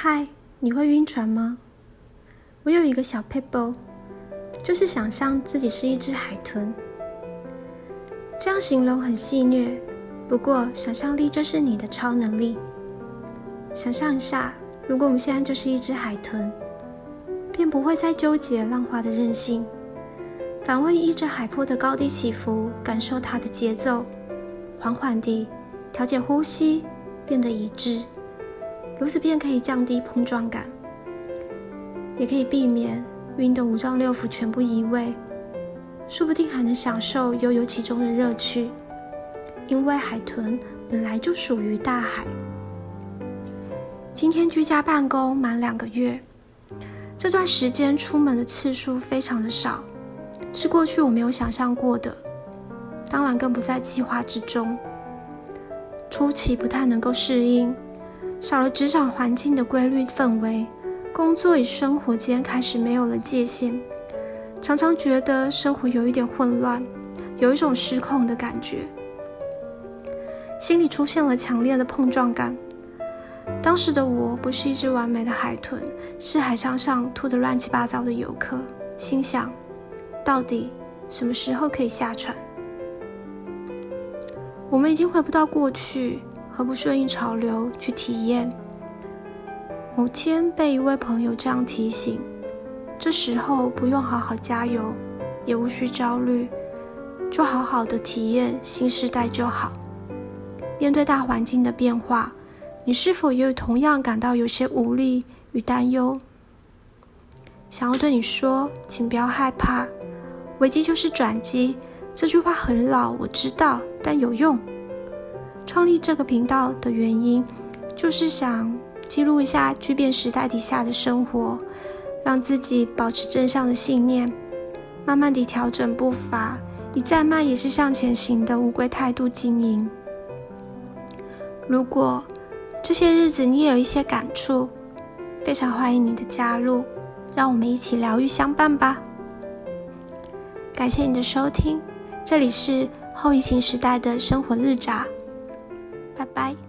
嗨，你会晕船吗？我有一个小 paper，就是想象自己是一只海豚。这样形容很戏谑，不过想象力就是你的超能力。想象一下，如果我们现在就是一只海豚，便不会再纠结浪花的任性，反为依着海波的高低起伏，感受它的节奏，缓缓地调节呼吸，变得一致。如此便可以降低碰撞感，也可以避免晕得五脏六腑全部移位，说不定还能享受悠游其中的乐趣。因为海豚本来就属于大海。今天居家办公满两个月，这段时间出门的次数非常的少，是过去我没有想象过的，当然更不在计划之中。初期不太能够适应。少了职场环境的规律氛围，工作与生活间开始没有了界限，常常觉得生活有一点混乱，有一种失控的感觉，心里出现了强烈的碰撞感。当时的我不是一只完美的海豚，是海上上吐得乱七八糟的游客，心想：到底什么时候可以下船？我们已经回不到过去。何不顺应潮流去体验？某天被一位朋友这样提醒，这时候不用好好加油，也无需焦虑，就好好的体验新时代就好。面对大环境的变化，你是否也有同样感到有些无力与担忧？想要对你说，请不要害怕，危机就是转机。这句话很老，我知道，但有用。创立这个频道的原因，就是想记录一下巨变时代底下的生活，让自己保持正向的信念，慢慢地调整步伐，以再慢也是向前行的乌龟态度经营。如果这些日子你也有一些感触，非常欢迎你的加入，让我们一起疗愈相伴吧。感谢你的收听，这里是后疫情时代的生活日杂。拜拜。